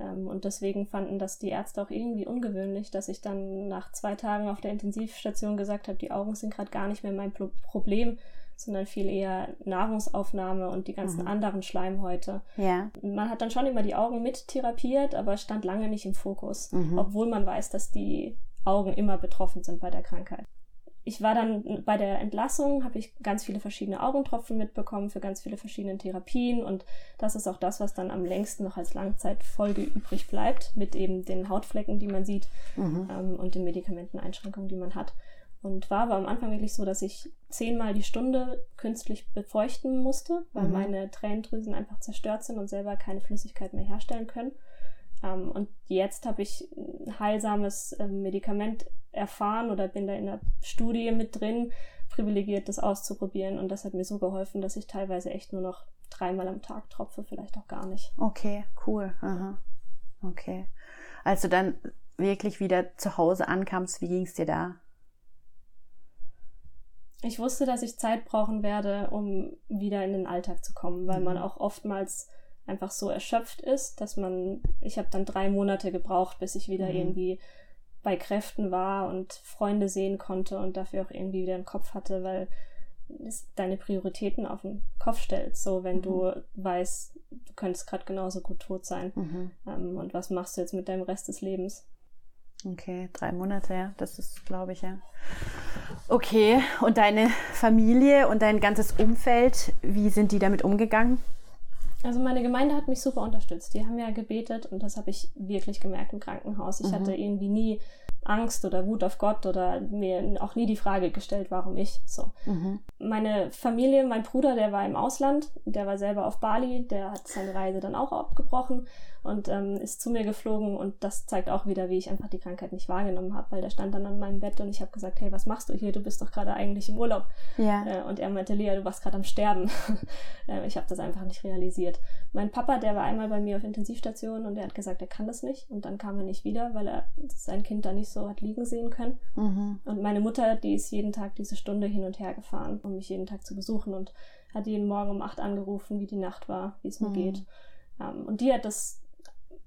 Ähm, Und deswegen fanden das die Ärzte auch irgendwie ungewöhnlich, dass ich dann nach zwei Tagen auf der Intensivstation gesagt habe, die Augen sind gerade gar nicht mehr mein Pro- Problem, sondern viel eher Nahrungsaufnahme und die ganzen Mhm. anderen Schleimhäute. Ja. Man hat dann schon immer die Augen mit therapiert, aber stand lange nicht im Fokus, Mhm. obwohl man weiß, dass die Augen immer betroffen sind bei der Krankheit. Ich war dann bei der Entlassung, habe ich ganz viele verschiedene Augentropfen mitbekommen für ganz viele verschiedene Therapien und das ist auch das, was dann am längsten noch als Langzeitfolge übrig bleibt, mit eben den Hautflecken, die man sieht Mhm. ähm, und den Medikamenteneinschränkungen, die man hat. Und war aber am Anfang wirklich so, dass ich zehnmal die Stunde künstlich befeuchten musste, weil Mhm. meine Tränendrüsen einfach zerstört sind und selber keine Flüssigkeit mehr herstellen können. Ähm, und jetzt habe ich ein heilsames ähm, Medikament erfahren oder bin da in der Studie mit drin, privilegiert das auszuprobieren. Und das hat mir so geholfen, dass ich teilweise echt nur noch dreimal am Tag tropfe, vielleicht auch gar nicht. Okay, cool. Aha. Okay. Als du dann wirklich wieder zu Hause ankamst, wie ging es dir da? Ich wusste, dass ich Zeit brauchen werde, um wieder in den Alltag zu kommen, weil Mhm. man auch oftmals einfach so erschöpft ist, dass man, ich habe dann drei Monate gebraucht, bis ich wieder Mhm. irgendwie bei Kräften war und Freunde sehen konnte und dafür auch irgendwie wieder einen Kopf hatte, weil es deine Prioritäten auf den Kopf stellt. So, wenn Mhm. du weißt, du könntest gerade genauso gut tot sein. Mhm. Ähm, und was machst du jetzt mit deinem Rest des Lebens? Okay, drei Monate, ja. Das ist, glaube ich, ja. Okay, und deine Familie und dein ganzes Umfeld, wie sind die damit umgegangen? Also meine Gemeinde hat mich super unterstützt. Die haben ja gebetet und das habe ich wirklich gemerkt im Krankenhaus. Ich mhm. hatte irgendwie nie Angst oder Wut auf Gott oder mir auch nie die Frage gestellt, warum ich so. Mhm. Meine Familie, mein Bruder, der war im Ausland, der war selber auf Bali, der hat seine Reise dann auch abgebrochen und ähm, ist zu mir geflogen und das zeigt auch wieder, wie ich einfach die Krankheit nicht wahrgenommen habe, weil der stand dann an meinem Bett und ich habe gesagt, hey, was machst du hier? Du bist doch gerade eigentlich im Urlaub. Ja. Äh, und er meinte, Lea, du warst gerade am Sterben. äh, ich habe das einfach nicht realisiert. Mein Papa, der war einmal bei mir auf Intensivstation und der hat gesagt, er kann das nicht und dann kam er nicht wieder, weil er sein Kind da nicht so hat liegen sehen können. Mhm. Und meine Mutter, die ist jeden Tag diese Stunde hin und her gefahren, um mich jeden Tag zu besuchen und hat jeden Morgen um acht angerufen, wie die Nacht war, wie es mir mhm. geht. Um, ähm, und die hat das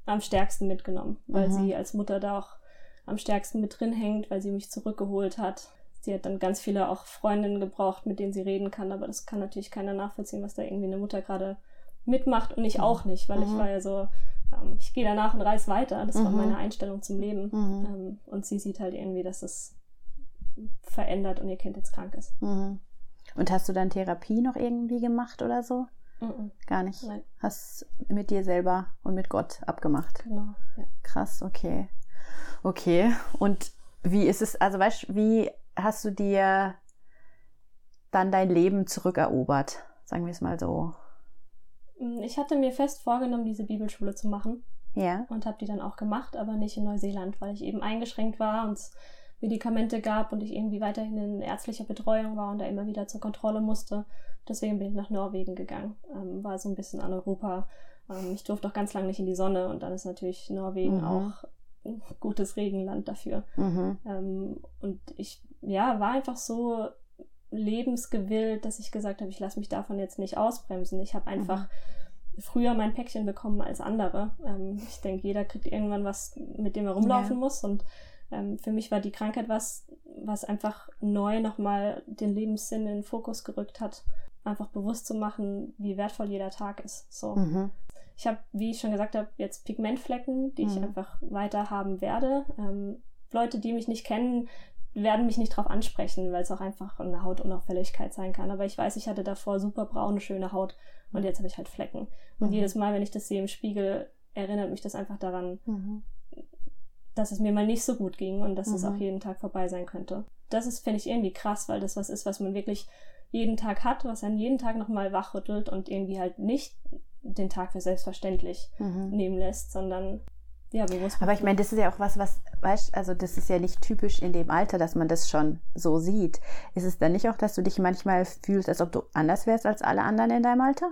am stärksten mitgenommen, weil mhm. sie als Mutter da auch am stärksten mit drin hängt, weil sie mich zurückgeholt hat. Sie hat dann ganz viele auch Freundinnen gebraucht, mit denen sie reden kann, aber das kann natürlich keiner nachvollziehen, was da irgendwie eine Mutter gerade mitmacht und ich mhm. auch nicht, weil mhm. ich war ja so, ähm, ich gehe danach und reise weiter. Das war meine Einstellung zum Leben. Ähm, und sie sieht halt irgendwie, dass es verändert und ihr Kind jetzt krank ist. Und hast du dann Therapie noch irgendwie gemacht oder so? Mhm. Gar nicht. Nein. Hast mit dir selber und mit Gott abgemacht. Genau. Ja. Krass, okay. Okay. Und wie ist es, also weißt du, wie hast du dir dann dein Leben zurückerobert? Sagen wir es mal so. Mm, ich hatte mir fest vorgenommen, diese Bibelschule zu machen. Ja. Und habe die dann auch gemacht, aber nicht in Neuseeland, weil ich eben eingeschränkt war und es Medikamente gab und ich irgendwie weiterhin in ärztlicher Betreuung war und da immer wieder zur Kontrolle musste. Deswegen bin ich nach Norwegen gegangen, ähm, war so ein bisschen an Europa. Ähm, ich durfte auch ganz lange nicht in die Sonne und dann ist natürlich Norwegen mhm. auch ein gutes Regenland dafür. Mhm. Ähm, und ich, ja, war einfach so lebensgewillt, dass ich gesagt habe, ich lasse mich davon jetzt nicht ausbremsen. Ich habe einfach mhm. früher mein Päckchen bekommen als andere. Ähm, ich denke, jeder kriegt irgendwann was, mit dem er rumlaufen ja. muss und ähm, für mich war die Krankheit was, was einfach neu nochmal den Lebenssinn in den Fokus gerückt hat einfach bewusst zu machen, wie wertvoll jeder Tag ist. So. Mhm. Ich habe, wie ich schon gesagt habe, jetzt Pigmentflecken, die mhm. ich einfach weiter haben werde. Ähm, Leute, die mich nicht kennen, werden mich nicht darauf ansprechen, weil es auch einfach eine Hautunauffälligkeit sein kann. Aber ich weiß, ich hatte davor super braune, schöne Haut und jetzt habe ich halt Flecken. Und mhm. jedes Mal, wenn ich das sehe im Spiegel, erinnert mich das einfach daran, mhm. Dass es mir mal nicht so gut ging und dass es auch mhm. jeden Tag vorbei sein könnte. Das ist, finde ich, irgendwie krass, weil das was ist, was man wirklich jeden Tag hat, was einen jeden Tag nochmal wachrüttelt und irgendwie halt nicht den Tag für selbstverständlich mhm. nehmen lässt, sondern ja, bewusst. Aber ich meine, das ist ja auch was, was, weißt also das ist ja nicht typisch in dem Alter, dass man das schon so sieht. Ist es dann nicht auch, dass du dich manchmal fühlst, als ob du anders wärst als alle anderen in deinem Alter?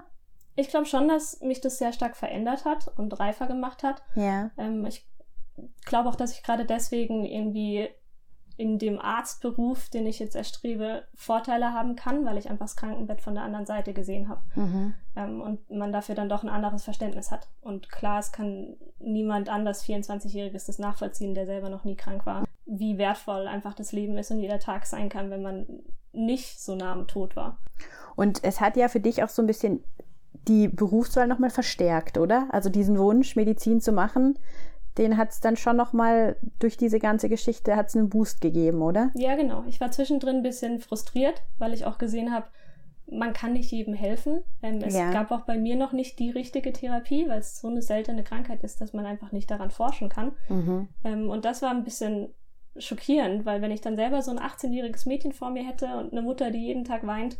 Ich glaube schon, dass mich das sehr stark verändert hat und reifer gemacht hat. Ja. Ähm, ich glaube auch, dass ich gerade deswegen irgendwie in dem Arztberuf, den ich jetzt erstrebe, Vorteile haben kann, weil ich einfach das Krankenbett von der anderen Seite gesehen habe. Mhm. Ähm, und man dafür dann doch ein anderes Verständnis hat. Und klar, es kann niemand anders 24-Jähriges das nachvollziehen, der selber noch nie krank war, wie wertvoll einfach das Leben ist und jeder Tag sein kann, wenn man nicht so nah am Tod war. Und es hat ja für dich auch so ein bisschen die Berufswahl nochmal verstärkt, oder? Also diesen Wunsch, Medizin zu machen, den hat es dann schon nochmal durch diese ganze Geschichte hat's einen Boost gegeben, oder? Ja, genau. Ich war zwischendrin ein bisschen frustriert, weil ich auch gesehen habe, man kann nicht jedem helfen. Ähm, es ja. gab auch bei mir noch nicht die richtige Therapie, weil es so eine seltene Krankheit ist, dass man einfach nicht daran forschen kann. Mhm. Ähm, und das war ein bisschen schockierend, weil wenn ich dann selber so ein 18-jähriges Mädchen vor mir hätte und eine Mutter, die jeden Tag weint,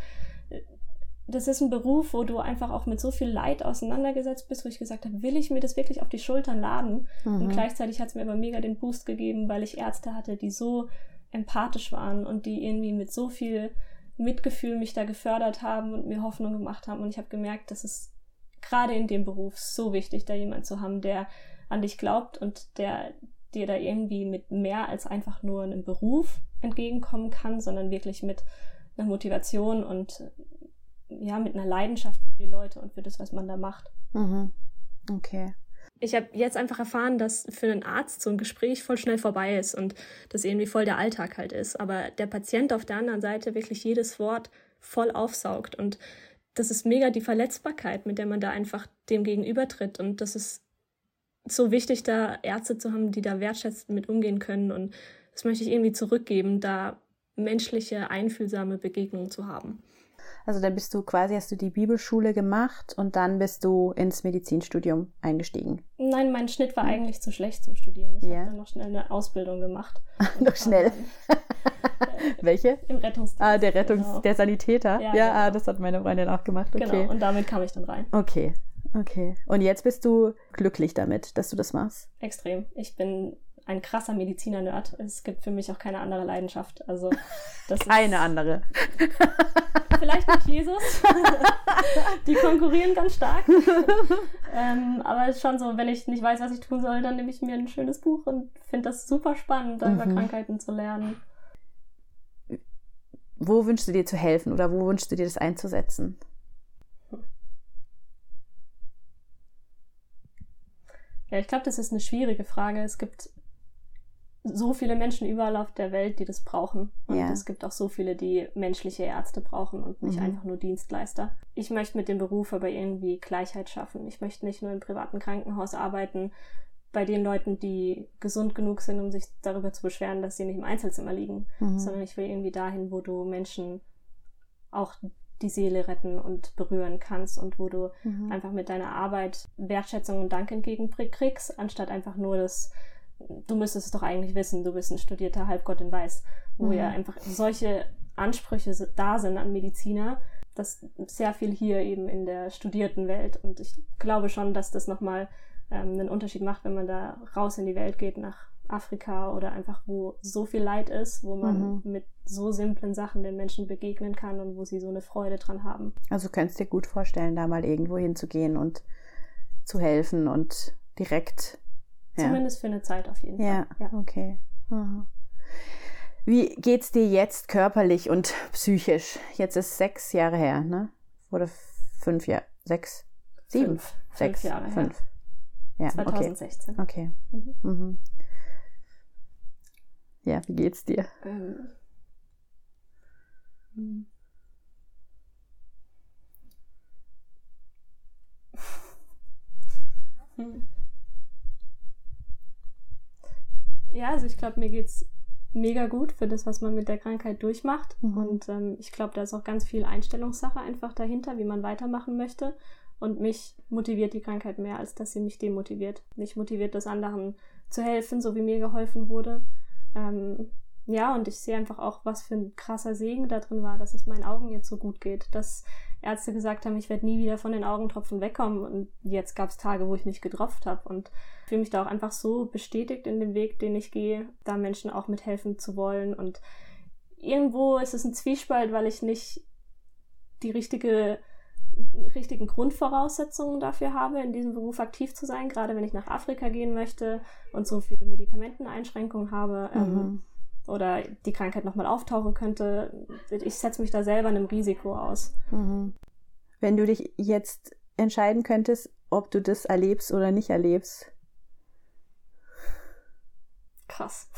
das ist ein Beruf, wo du einfach auch mit so viel Leid auseinandergesetzt bist, wo ich gesagt habe, will ich mir das wirklich auf die Schultern laden? Mhm. Und gleichzeitig hat es mir aber mega den Boost gegeben, weil ich Ärzte hatte, die so empathisch waren und die irgendwie mit so viel Mitgefühl mich da gefördert haben und mir Hoffnung gemacht haben. Und ich habe gemerkt, dass es gerade in dem Beruf so wichtig, da jemand zu haben, der an dich glaubt und der dir da irgendwie mit mehr als einfach nur einem Beruf entgegenkommen kann, sondern wirklich mit einer Motivation und ja, mit einer Leidenschaft für die Leute und für das, was man da macht. Mhm. Okay. Ich habe jetzt einfach erfahren, dass für einen Arzt so ein Gespräch voll schnell vorbei ist und das irgendwie voll der Alltag halt ist. Aber der Patient auf der anderen Seite wirklich jedes Wort voll aufsaugt. Und das ist mega die Verletzbarkeit, mit der man da einfach dem gegenübertritt. Und das ist so wichtig, da Ärzte zu haben, die da wertschätzend mit umgehen können. Und das möchte ich irgendwie zurückgeben, da menschliche, einfühlsame Begegnungen zu haben. Also dann bist du quasi, hast du die Bibelschule gemacht und dann bist du ins Medizinstudium eingestiegen. Nein, mein Schnitt war eigentlich zu schlecht zum Studieren. Ich ja. habe dann noch schnell eine Ausbildung gemacht. noch schnell. Welche? Im Rettungsdienst. Ah, der Rettungs-, genau. der Sanitäter. Ja, ja genau. ah, das hat meine Freundin auch gemacht. Okay. Genau, und damit kam ich dann rein. Okay, okay. Und jetzt bist du glücklich damit, dass du das machst? Extrem. Ich bin ein krasser Mediziner-Nerd. Es gibt für mich auch keine andere Leidenschaft. Also das keine andere. Vielleicht nicht Jesus. Die konkurrieren ganz stark. ähm, aber es ist schon so, wenn ich nicht weiß, was ich tun soll, dann nehme ich mir ein schönes Buch und finde das super spannend, mhm. über Krankheiten zu lernen. Wo wünschst du dir zu helfen oder wo wünschst du dir das einzusetzen? Ja, ich glaube, das ist eine schwierige Frage. Es gibt so viele Menschen überall auf der Welt, die das brauchen. Und ja. es gibt auch so viele, die menschliche Ärzte brauchen und nicht mhm. einfach nur Dienstleister. Ich möchte mit dem Beruf aber irgendwie Gleichheit schaffen. Ich möchte nicht nur im privaten Krankenhaus arbeiten, bei den Leuten, die gesund genug sind, um sich darüber zu beschweren, dass sie nicht im Einzelzimmer liegen, mhm. sondern ich will irgendwie dahin, wo du Menschen auch die Seele retten und berühren kannst und wo du mhm. einfach mit deiner Arbeit Wertschätzung und Dank entgegenkriegst, anstatt einfach nur das du müsstest es doch eigentlich wissen, du bist ein studierter Halbgott in Weiß, wo mhm. ja einfach solche Ansprüche da sind an Mediziner, dass sehr viel hier eben in der studierten Welt und ich glaube schon, dass das nochmal ähm, einen Unterschied macht, wenn man da raus in die Welt geht, nach Afrika oder einfach, wo so viel Leid ist, wo man mhm. mit so simplen Sachen den Menschen begegnen kann und wo sie so eine Freude dran haben. Also du könntest dir gut vorstellen, da mal irgendwo hinzugehen und zu helfen und direkt Zumindest für eine Zeit auf jeden Fall. Ja, okay. Aha. Wie geht's dir jetzt körperlich und psychisch? Jetzt ist sechs Jahre her, ne? Oder fünf Jahre? Sechs? Sieben? Fünf. Sechs? Fünf Jahre fünf. her. Ja, 2016. Okay. Mhm. Mhm. Ja, wie geht's dir? Ähm. Hm. hm. Ja, also ich glaube, mir geht's mega gut für das, was man mit der Krankheit durchmacht. Mhm. Und ähm, ich glaube, da ist auch ganz viel Einstellungssache einfach dahinter, wie man weitermachen möchte. Und mich motiviert die Krankheit mehr, als dass sie mich demotiviert. Mich motiviert das anderen zu helfen, so wie mir geholfen wurde. Ähm, ja, und ich sehe einfach auch, was für ein krasser Segen da drin war, dass es meinen Augen jetzt so gut geht, dass Ärzte gesagt haben, ich werde nie wieder von den Augentropfen wegkommen. Und jetzt gab es Tage, wo ich nicht getropft habe. Und fühle mich da auch einfach so bestätigt in dem Weg, den ich gehe, da Menschen auch mithelfen zu wollen. Und irgendwo ist es ein Zwiespalt, weil ich nicht die richtige richtigen Grundvoraussetzungen dafür habe, in diesem Beruf aktiv zu sein, gerade wenn ich nach Afrika gehen möchte und so viele Medikamenteneinschränkungen habe. Ähm, mhm. Ähm, oder die Krankheit nochmal auftauchen könnte. Ich setze mich da selber einem Risiko aus. Mhm. Wenn du dich jetzt entscheiden könntest, ob du das erlebst oder nicht erlebst. Krass.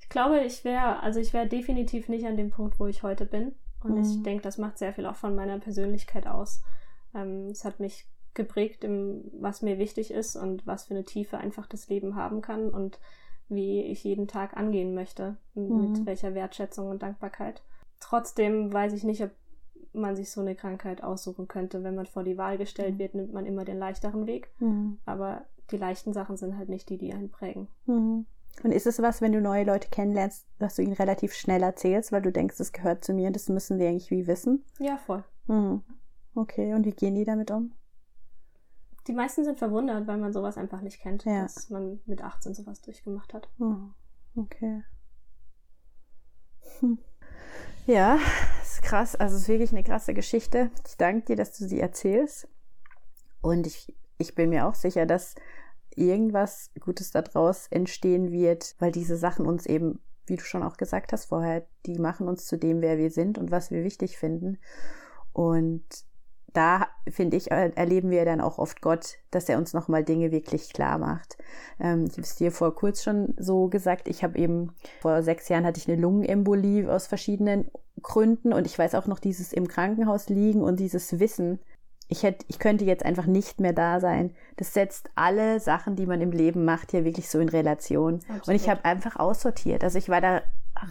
Ich glaube, ich wäre, also ich wäre definitiv nicht an dem Punkt, wo ich heute bin. Und mhm. ich denke, das macht sehr viel auch von meiner Persönlichkeit aus. Ähm, es hat mich geprägt, im, was mir wichtig ist und was für eine Tiefe einfach das Leben haben kann und wie ich jeden Tag angehen möchte, mhm. mit welcher Wertschätzung und Dankbarkeit. Trotzdem weiß ich nicht, ob man sich so eine Krankheit aussuchen könnte. Wenn man vor die Wahl gestellt mhm. wird, nimmt man immer den leichteren Weg. Mhm. Aber die leichten Sachen sind halt nicht die, die einen prägen. Mhm. Und ist es was, wenn du neue Leute kennenlernst, dass du ihnen relativ schnell erzählst, weil du denkst, das gehört zu mir, das müssen die eigentlich wie wissen? Ja, voll. Mhm. Okay, und wie gehen die damit um? Die meisten sind verwundert, weil man sowas einfach nicht kennt, ja. dass man mit 18 sowas durchgemacht hat. Oh, okay. Hm. Ja, ist krass. Also es ist wirklich eine krasse Geschichte. Ich danke dir, dass du sie erzählst. Und ich, ich bin mir auch sicher, dass irgendwas Gutes daraus entstehen wird, weil diese Sachen uns eben, wie du schon auch gesagt hast vorher, die machen uns zu dem, wer wir sind und was wir wichtig finden. Und da finde ich, äh, erleben wir dann auch oft Gott, dass er uns nochmal Dinge wirklich klar macht. Ähm, ich habe es dir vor kurz schon so gesagt. Ich habe eben vor sechs Jahren hatte ich eine Lungenembolie aus verschiedenen Gründen und ich weiß auch noch dieses im Krankenhaus liegen und dieses Wissen, ich, hätte, ich könnte jetzt einfach nicht mehr da sein. Das setzt alle Sachen, die man im Leben macht, hier wirklich so in Relation. Absolut. Und ich habe einfach aussortiert. Also ich war da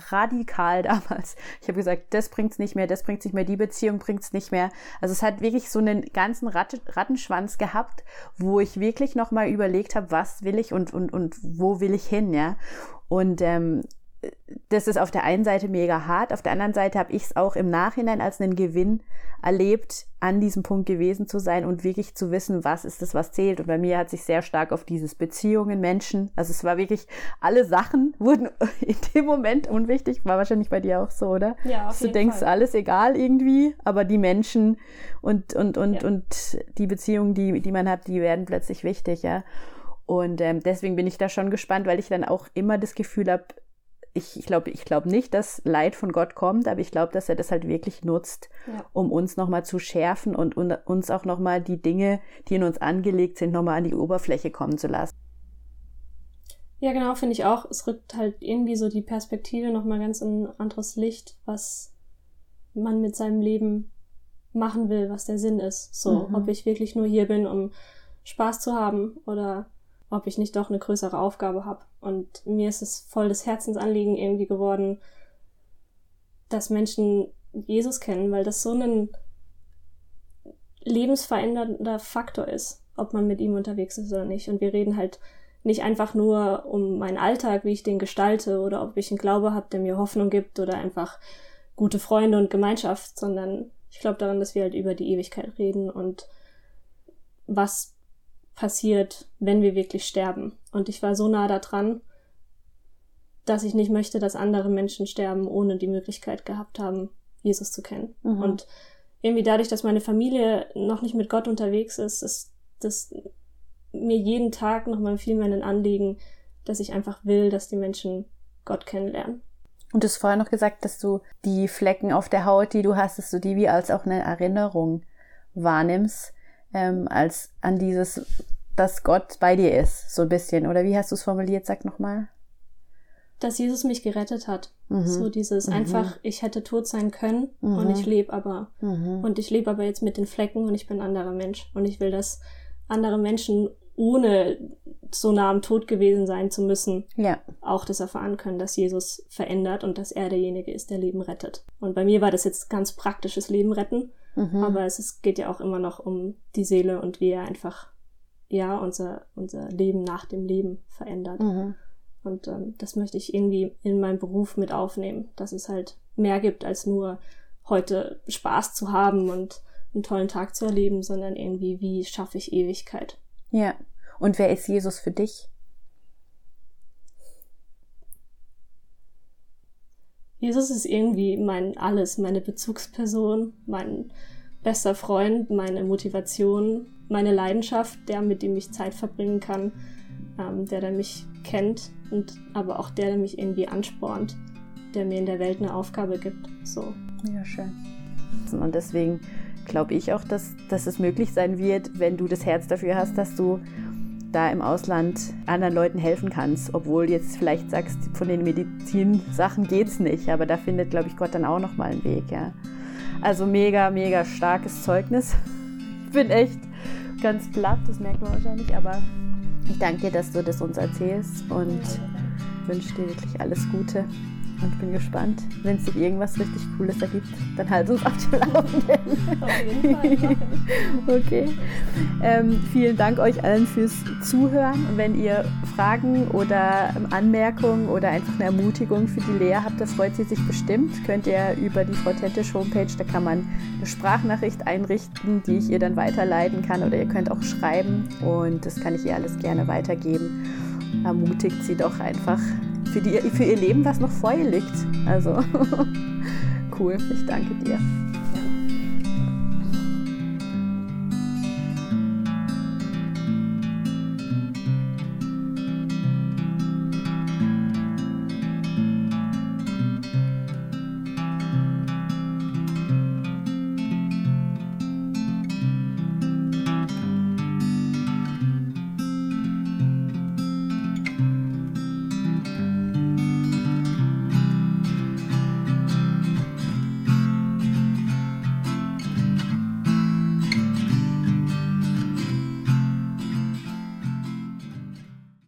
radikal damals. Ich habe gesagt, das bringt's nicht mehr, das bringt's nicht mehr, die Beziehung bringt's nicht mehr. Also es hat wirklich so einen ganzen Rattenschwanz gehabt, wo ich wirklich nochmal überlegt habe, was will ich und, und, und wo will ich hin, ja. Und ähm, das ist auf der einen Seite mega hart, auf der anderen Seite habe ich es auch im Nachhinein als einen Gewinn erlebt, an diesem Punkt gewesen zu sein und wirklich zu wissen, was ist das, was zählt. Und bei mir hat sich sehr stark auf dieses Beziehungen, Menschen, also es war wirklich, alle Sachen wurden in dem Moment unwichtig, war wahrscheinlich bei dir auch so, oder? Ja, auf Du jeden denkst, Fall. alles egal irgendwie, aber die Menschen und, und, und, Ja. und die Beziehungen, die, die man hat, die werden plötzlich wichtig, ja. Und ähm, deswegen bin ich da schon gespannt, weil ich dann auch immer das Gefühl habe, ich, ich glaube ich glaub nicht, dass Leid von Gott kommt, aber ich glaube, dass er das halt wirklich nutzt, Ja. um uns nochmal zu schärfen und, und uns auch nochmal die Dinge, die in uns angelegt sind, nochmal an die Oberfläche kommen zu lassen. Ja, genau, finde ich auch. Es rückt halt irgendwie so die Perspektive nochmal ganz in ein anderes Licht, was man mit seinem Leben machen will, was der Sinn ist. So, Mhm. ob ich wirklich nur hier bin, um Spaß zu haben oder ob ich nicht doch eine größere Aufgabe habe. Und mir ist es voll das Herzensanliegen irgendwie geworden, dass Menschen Jesus kennen, weil das so ein lebensverändernder Faktor ist, ob man mit ihm unterwegs ist oder nicht. Und wir reden halt nicht einfach nur um meinen Alltag, wie ich den gestalte oder ob ich einen Glaube habe, der mir Hoffnung gibt oder einfach gute Freunde und Gemeinschaft, sondern ich glaube daran, dass wir halt über die Ewigkeit reden und was passiert, wenn wir wirklich sterben. Und ich war so nah da dran, dass ich nicht möchte, dass andere Menschen sterben, ohne die Möglichkeit gehabt haben, Jesus zu kennen. Mhm. Und irgendwie dadurch, dass meine Familie noch nicht mit Gott unterwegs ist, ist das mir jeden Tag nochmal viel mehr ein Anliegen, dass ich einfach will, dass die Menschen Gott kennenlernen. Und du hast vorher noch gesagt, dass du die Flecken auf der Haut, die du hast, dass du die wie als auch eine Erinnerung wahrnimmst, ähm, als an dieses, dass Gott bei dir ist, so ein bisschen. Oder wie hast du es formuliert? Sag nochmal. Dass Jesus mich gerettet hat. Mhm. So dieses Mhm. einfach, ich hätte tot sein können Mhm. und ich lebe aber. Mhm. Und ich lebe aber jetzt mit den Flecken und ich bin ein anderer Mensch. Und ich will, dass andere Menschen, ohne so nah am Tod gewesen sein zu müssen, Ja. auch das erfahren können, dass Jesus verändert und dass er derjenige ist, der Leben rettet. Und bei mir war das jetzt ganz praktisches Leben retten, Mhm. aber es ist, geht ja auch immer noch um die Seele und wie er einfach, ja, unser, unser Leben nach dem Leben verändert. Mhm. Und ähm, das möchte ich irgendwie in meinem Beruf mit aufnehmen, dass es halt mehr gibt als nur heute Spaß zu haben und einen tollen Tag zu erleben, sondern irgendwie, wie schaffe ich Ewigkeit. Ja. Und wer ist Jesus für dich? Jesus ist irgendwie mein Alles, meine Bezugsperson, mein bester Freund, meine Motivation, meine Leidenschaft, der, mit dem ich Zeit verbringen kann, ähm, der, der mich kennt und aber auch der, der mich irgendwie anspornt, der mir in der Welt eine Aufgabe gibt. So. Ja, schön. Und deswegen glaube ich auch, dass, dass es möglich sein wird, wenn du das Herz dafür hast, dass du da im Ausland anderen Leuten helfen kannst, obwohl jetzt vielleicht sagst, von den Medizinsachen geht's nicht, aber da findet, glaube ich, Gott dann auch noch mal einen Weg, ja. Also mega, mega starkes Zeugnis. Ich bin echt ganz platt, das merkt man wahrscheinlich, aber ich danke dir, dass du das uns erzählst und wünsche dir wirklich alles Gute und bin gespannt. Wenn es sich irgendwas richtig Cooles ergibt, dann halt uns auf dem Laufenden. Auf jeden Fall. mach ich. Okay. Ähm, vielen Dank euch allen fürs Zuhören. Und wenn ihr Fragen oder Anmerkungen oder einfach eine Ermutigung für die Lea habt, das freut sie sich bestimmt. Könnt ihr über die Frau Tettisch Homepage, da kann man eine Sprachnachricht einrichten, die ich ihr dann weiterleiten kann. Oder ihr könnt auch schreiben und das kann ich ihr alles gerne weitergeben. Ermutigt sie doch einfach für, die, für ihr Leben, was noch vor ihr liegt. Also cool, ich danke dir.